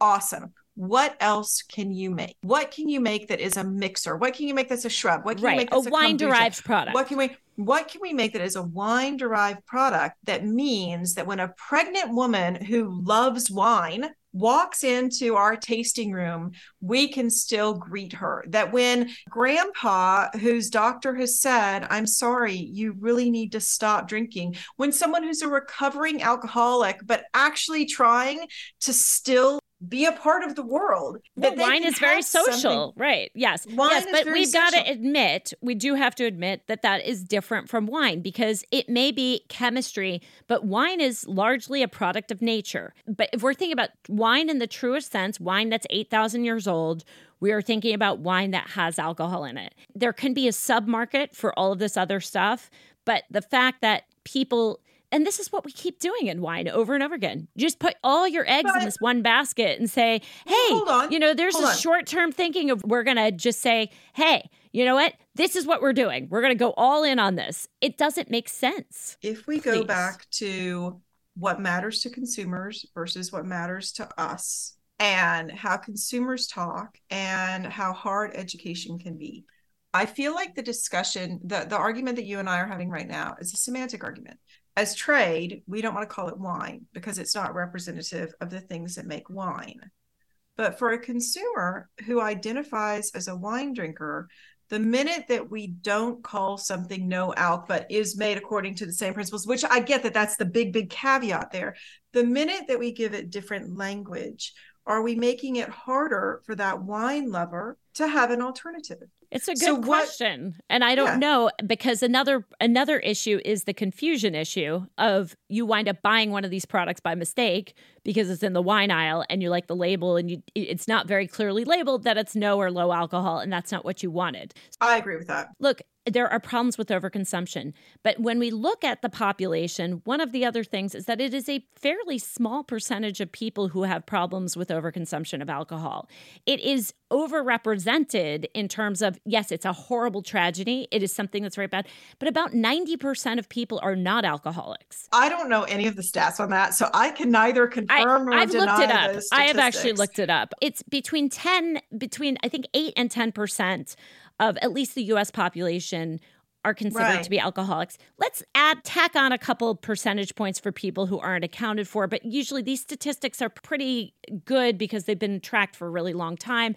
awesome. What else can you make? What can you make that is a mixer? What can you make that's a shrub? What can right. you make that's a, a wine derived product? What can we what can we make that is a wine derived product that means that when a pregnant woman who loves wine walks into our tasting room, we can still greet her. That when grandpa, whose doctor has said, I'm sorry, you really need to stop drinking, when someone who's a recovering alcoholic, but actually trying to still be a part of the world. Well, wine is very social, something. right? Yes, wine yes, but we've got to admit, we do have to admit that that is different from wine because it may be chemistry, but wine is largely a product of nature. But if we're thinking about wine in the truest sense, wine that's eight thousand years old. We are thinking about wine that has alcohol in it. There can be a sub market for all of this other stuff, but the fact that people and this is what we keep doing in wine over and over again. Just put all your eggs but, in this one basket and say, hey, hold on. you know, there's hold a short term thinking of we're going to just say, hey, you know what? This is what we're doing. We're going to go all in on this. It doesn't make sense. If we Please. go back to what matters to consumers versus what matters to us and how consumers talk and how hard education can be. I feel like the discussion, the, the argument that you and I are having right now is a semantic argument as trade, we don't want to call it wine because it's not representative of the things that make wine. But for a consumer who identifies as a wine drinker, the minute that we don't call something no alc but is made according to the same principles which i get that that's the big big caveat there the minute that we give it different language are we making it harder for that wine lover to have an alternative it's a good so question. What, and I don't yeah. know because another another issue is the confusion issue of you wind up buying one of these products by mistake because it's in the wine aisle and you like the label and you it's not very clearly labeled that it's no or low alcohol and that's not what you wanted. I agree with that. Look, there are problems with overconsumption. But when we look at the population, one of the other things is that it is a fairly small percentage of people who have problems with overconsumption of alcohol. It is overrepresented in terms of, yes, it's a horrible tragedy. It is something that's very bad, but about 90% of people are not alcoholics. I don't know any of the stats on that, so I can neither confirm I, or I've deny looked it up. I have actually looked it up. It's between 10, between I think 8 and 10% of at least the US population are considered right. to be alcoholics. Let's add tack on a couple percentage points for people who aren't accounted for, but usually these statistics are pretty good because they've been tracked for a really long time.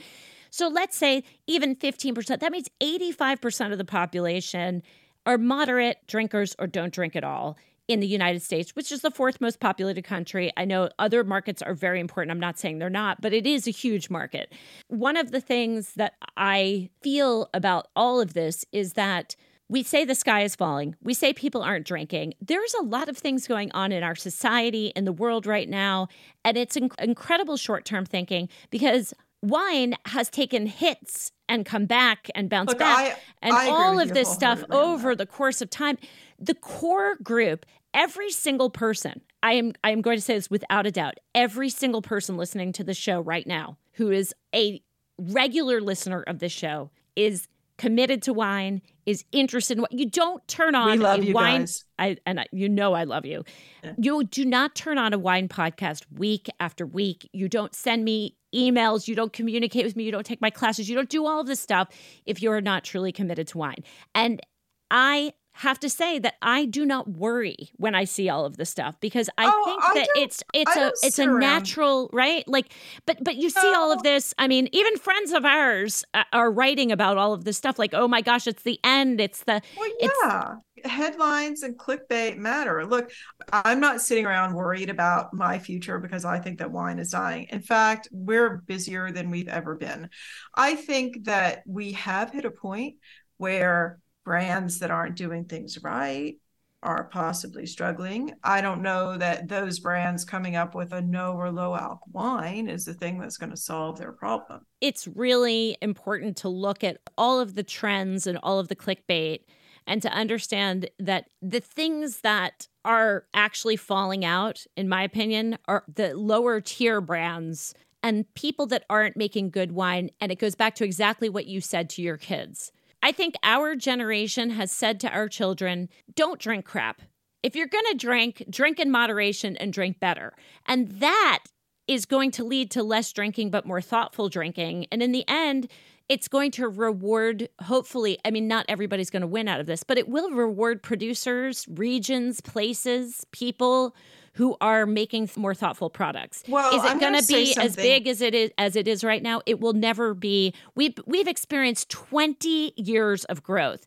So let's say even 15%, that means 85% of the population are moderate drinkers or don't drink at all in the United States, which is the fourth most populated country. I know other markets are very important. I'm not saying they're not, but it is a huge market. One of the things that I feel about all of this is that we say the sky is falling. We say people aren't drinking. There's a lot of things going on in our society, in the world right now. And it's inc- incredible short term thinking because wine has taken hits and come back and bounce Look, back. I, and I all of this stuff over the course of time. The core group, every single person, I am I am going to say this without a doubt, every single person listening to the show right now who is a regular listener of this show is committed to wine, is interested in what you don't turn on we love a you wine. Guys. I and I, you know I love you. Yeah. You do not turn on a wine podcast week after week. You don't send me emails. You don't communicate with me. You don't take my classes. You don't do all of this stuff if you're not truly committed to wine. And I have to say that I do not worry when I see all of this stuff because I oh, think I that it's it's a it's a natural right? Like but but you see all of this I mean even friends of ours uh, are writing about all of this stuff like oh my gosh it's the end it's the well yeah headlines and clickbait matter. Look I'm not sitting around worried about my future because I think that wine is dying. In fact we're busier than we've ever been. I think that we have hit a point where brands that aren't doing things right are possibly struggling. I don't know that those brands coming up with a no or low alc wine is the thing that's going to solve their problem. It's really important to look at all of the trends and all of the clickbait and to understand that the things that are actually falling out, in my opinion, are the lower tier brands and people that aren't making good wine. And it goes back to exactly what you said to your kids I think our generation has said to our children, don't drink crap. If you're going to drink, drink in moderation and drink better. And that is going to lead to less drinking, but more thoughtful drinking. And in the end, it's going to reward, hopefully, I mean, not everybody's going to win out of this, but it will reward producers, regions, places, people who are making more thoughtful products. Well, is it going to be as big as it is as it is right now? It will never be. We've we've experienced 20 years of growth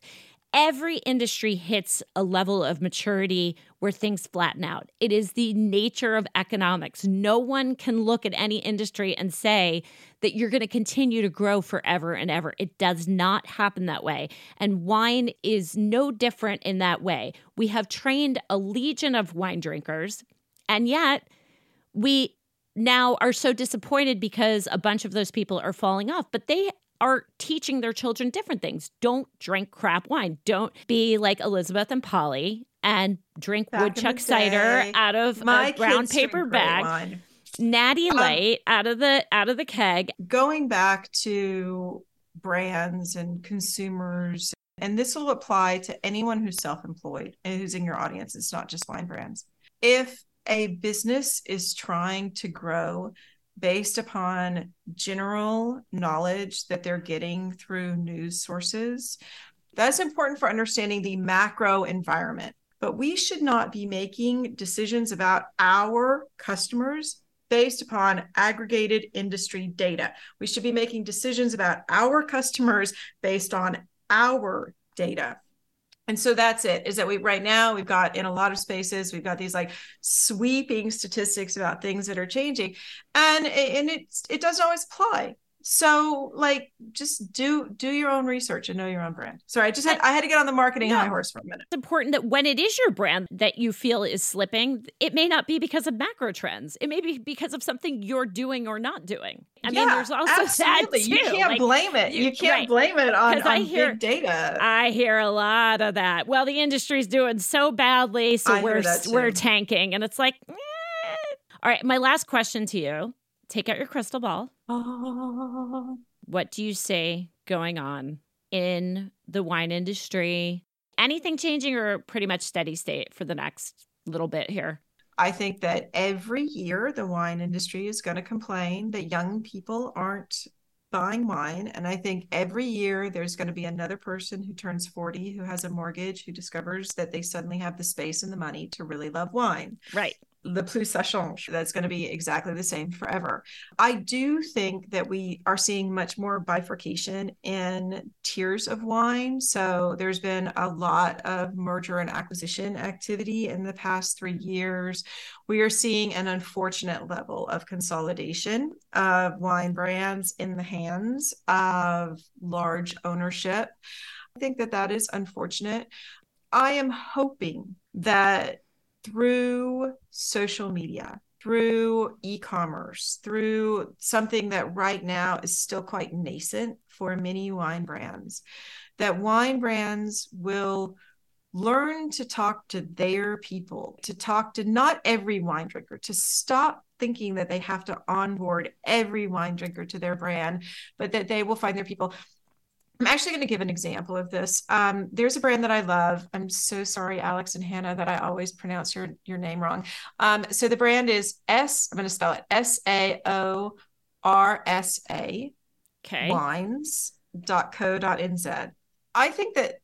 every industry hits a level of maturity where things flatten out. It is the nature of economics. No one can look at any industry and say that you're going to continue to grow forever and ever. It does not happen that way. And wine is no different in that way. We have trained a legion of wine drinkers, and yet we now are so disappointed because a bunch of those people are falling off, but they are teaching their children different things. Don't drink crap wine. Don't be like Elizabeth and Polly and drink Back woodchuck cider out of a brown paper bag. Natty um, Light out of the out of the keg. Going back to brands and consumers and this will apply to anyone who's self-employed and who's in your audience it's not just wine brands if a business is trying to grow based upon general knowledge that they're getting through news sources. That's important for understanding the macro environment. But we should not be making decisions about our customers based upon aggregated industry data. We should be making decisions about our customers based on our data and so that's it is that we right now we've got in a lot of spaces we've got these like sweeping statistics about things that are changing. And and it it doesn't always apply So like just do do your own research and know your own brand. Sorry, I just had I had to get on the marketing high horse for a minute. It's important that when it is your brand that you feel is slipping, it may not be because of macro trends. It may be because of something you're doing or not doing. I yeah, mean, there's also absolutely. that too. You can't Like, blame it. You, you- can't right. blame it on, 'Cause I on hear- big data. I hear a lot of that. Well, the industry's doing so badly, so I we're we're tanking, and it's like, eh. all right. My last question to you: Take out your crystal ball. Oh, What do you say going on in the wine industry? Anything changing, or pretty much steady state for the next little bit here? I think that every year the wine industry is going to complain that young people aren't buying wine. And I think every year there's going to be another person who turns 40 who has a mortgage who discovers that they suddenly have the space and the money to really love wine. Right. Le plus ça change. That's going to be exactly the same forever. I do think that we are seeing much more bifurcation in tiers of wine. So there's been a lot of merger and acquisition activity in the past three years. We are seeing an unfortunate level of consolidation of wine brands in the hands of large ownership. I think that that is unfortunate. I am hoping that through social media, through e commerce, through something that right now is still quite nascent for many wine brands, that wine brands will learn to talk to their people, to talk to not every wine drinker, to stop thinking that they have to onboard every wine drinker to their brand, but that they will find their people. I'm actually going to give an example of this. Um, there's a brand that I love. I'm so sorry, Alex and Hannah, that I always pronounce your your name wrong. Um, so the brand is S. I'm going to spell it S A O R S A Okay. wines.co.nz. I think that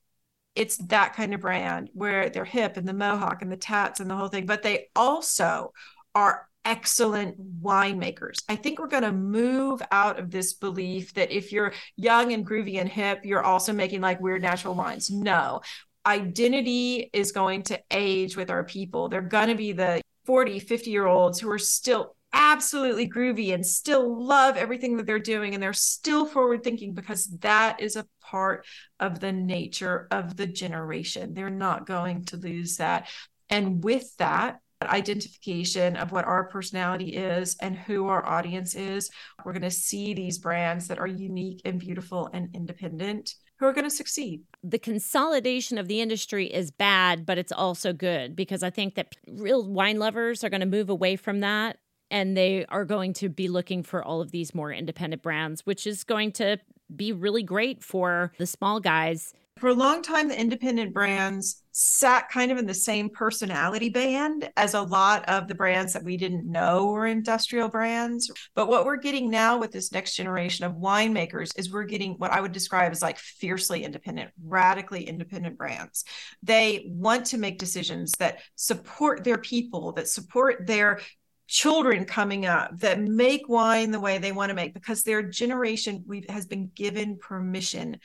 it's that kind of brand where they're hip and the mohawk and the tats and the whole thing, but they also are excellent winemakers. I think we're going to move out of this belief that if you're young and groovy and hip, you're also making like weird natural wines. No. Identity is going to age with our people. They're going to be the 40, 50 year olds who are still absolutely groovy and still love everything that they're doing and they're still forward thinking because that is a part of the nature of the generation. They're not going to lose that. And with that, identification of what our personality is and who our audience is, we're going to see these brands that are unique and beautiful and independent who are going to succeed. the consolidation of the industry is bad, but it's also good because I think that real wine lovers are going to move away from that and they are going to be looking for all of these more independent brands, which is going to be really great for the small guys. For a long time, the independent brands sat kind of in the same personality band as a lot of the brands that we didn't know were industrial brands. But what we're getting now with this next generation of winemakers is we're getting what I would describe as like fiercely independent, radically independent brands. They want to make decisions that support their people, that support their children coming up that make wine the way they want to make because their generation has been given permission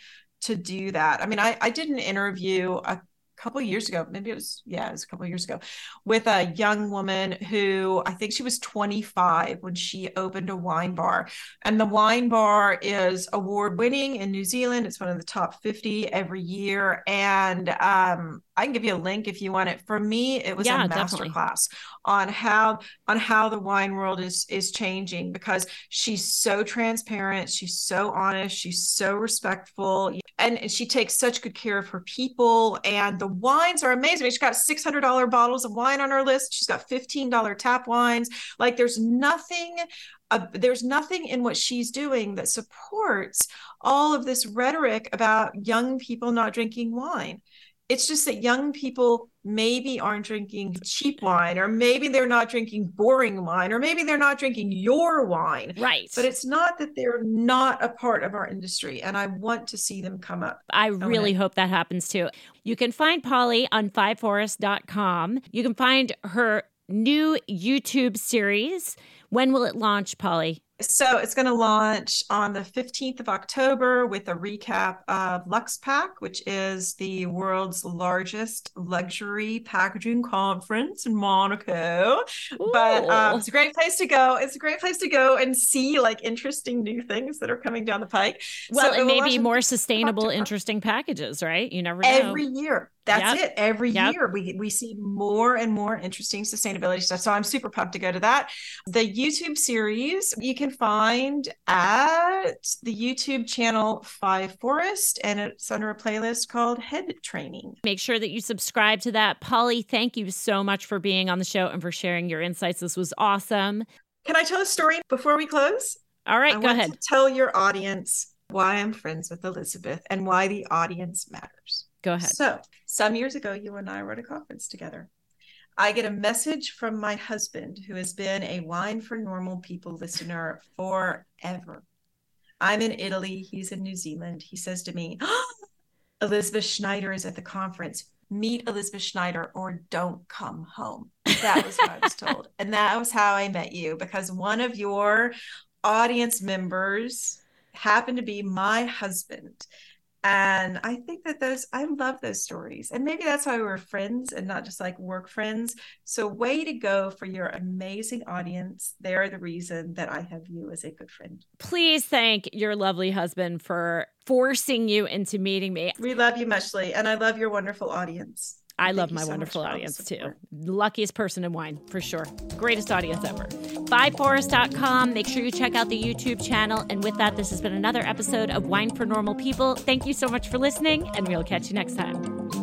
to do that. I mean, I, I did an interview a couple years ago, maybe it was, yeah, it was a couple years ago, with a young woman who I think she was 25 when she opened a wine bar. And the wine bar is award winning in New Zealand. It's one of the top 50 every year. And um, I can give you a link if you want it. For me, it was Yeah, a definitely. masterclass on how on how the wine world is is changing because she's so transparent, she's so honest, she's so respectful, and she takes such good care of her people. And the wines are amazing. She's got six hundred dollar bottles of wine on her list. She's got fifteen dollar tap wines. Like there's nothing. Uh, there's nothing in what she's doing that supports all of this rhetoric about young people not drinking wine it's just that young people maybe aren't drinking cheap wine or maybe they're not drinking boring wine or maybe they're not drinking your wine Right. but it's not that they're not a part of our industry and i want to see them come up I really hope that happens too. You can find Polly on fiveforest.com. You can find her new YouTube series. When will it launch, Polly? So it's going to launch on the 15th of October with a recap of Luxe Pack, which is the world's largest luxury packaging conference in Monaco. Ooh. But um, it's a great place to go. It's a great place to go and see like interesting new things that are coming down the pike. Well, so and maybe more sustainable, interesting packages, right? You never know. Every year. That's yep. it. Every yep. year we we see more and more interesting sustainability stuff. So I'm super pumped to go to that. The YouTube series you can find at the YouTube channel Five Forests, and it's under a playlist called Head Training. Make sure that you subscribe to that. Polly, thank you so much for being on the show and for sharing your insights. This was awesome. Can I tell a story before we close? All right, I go ahead. tell your audience why I'm friends with Elizabeth and why the audience matters. Go ahead. So, some years ago, you and I were at a conference together. I get a message from my husband, who has been a Wine for Normal People listener forever. I'm in Italy, he's in New Zealand. He says to me, oh, Elizabeth Schneider is at the conference. Meet Elizabeth Schneider or don't come home. That was what I was told. And that was how I met you because one of your audience members happened to be my husband. And I think that those, I love those stories. And maybe that's why we're friends and not just like work friends. So, way to go for your amazing audience. They're the reason that I have you as a good friend. Please thank your lovely husband for forcing you into meeting me. We love you muchly. And I love your wonderful audience. I Thank love my so wonderful audience too. Luckiest person in wine, for sure. Greatest audience ever. FiveForest.com. Make sure you check out the YouTube channel. And with that, this has been another episode of Wine for Normal People. Thank you so much for listening, and we'll catch you next time.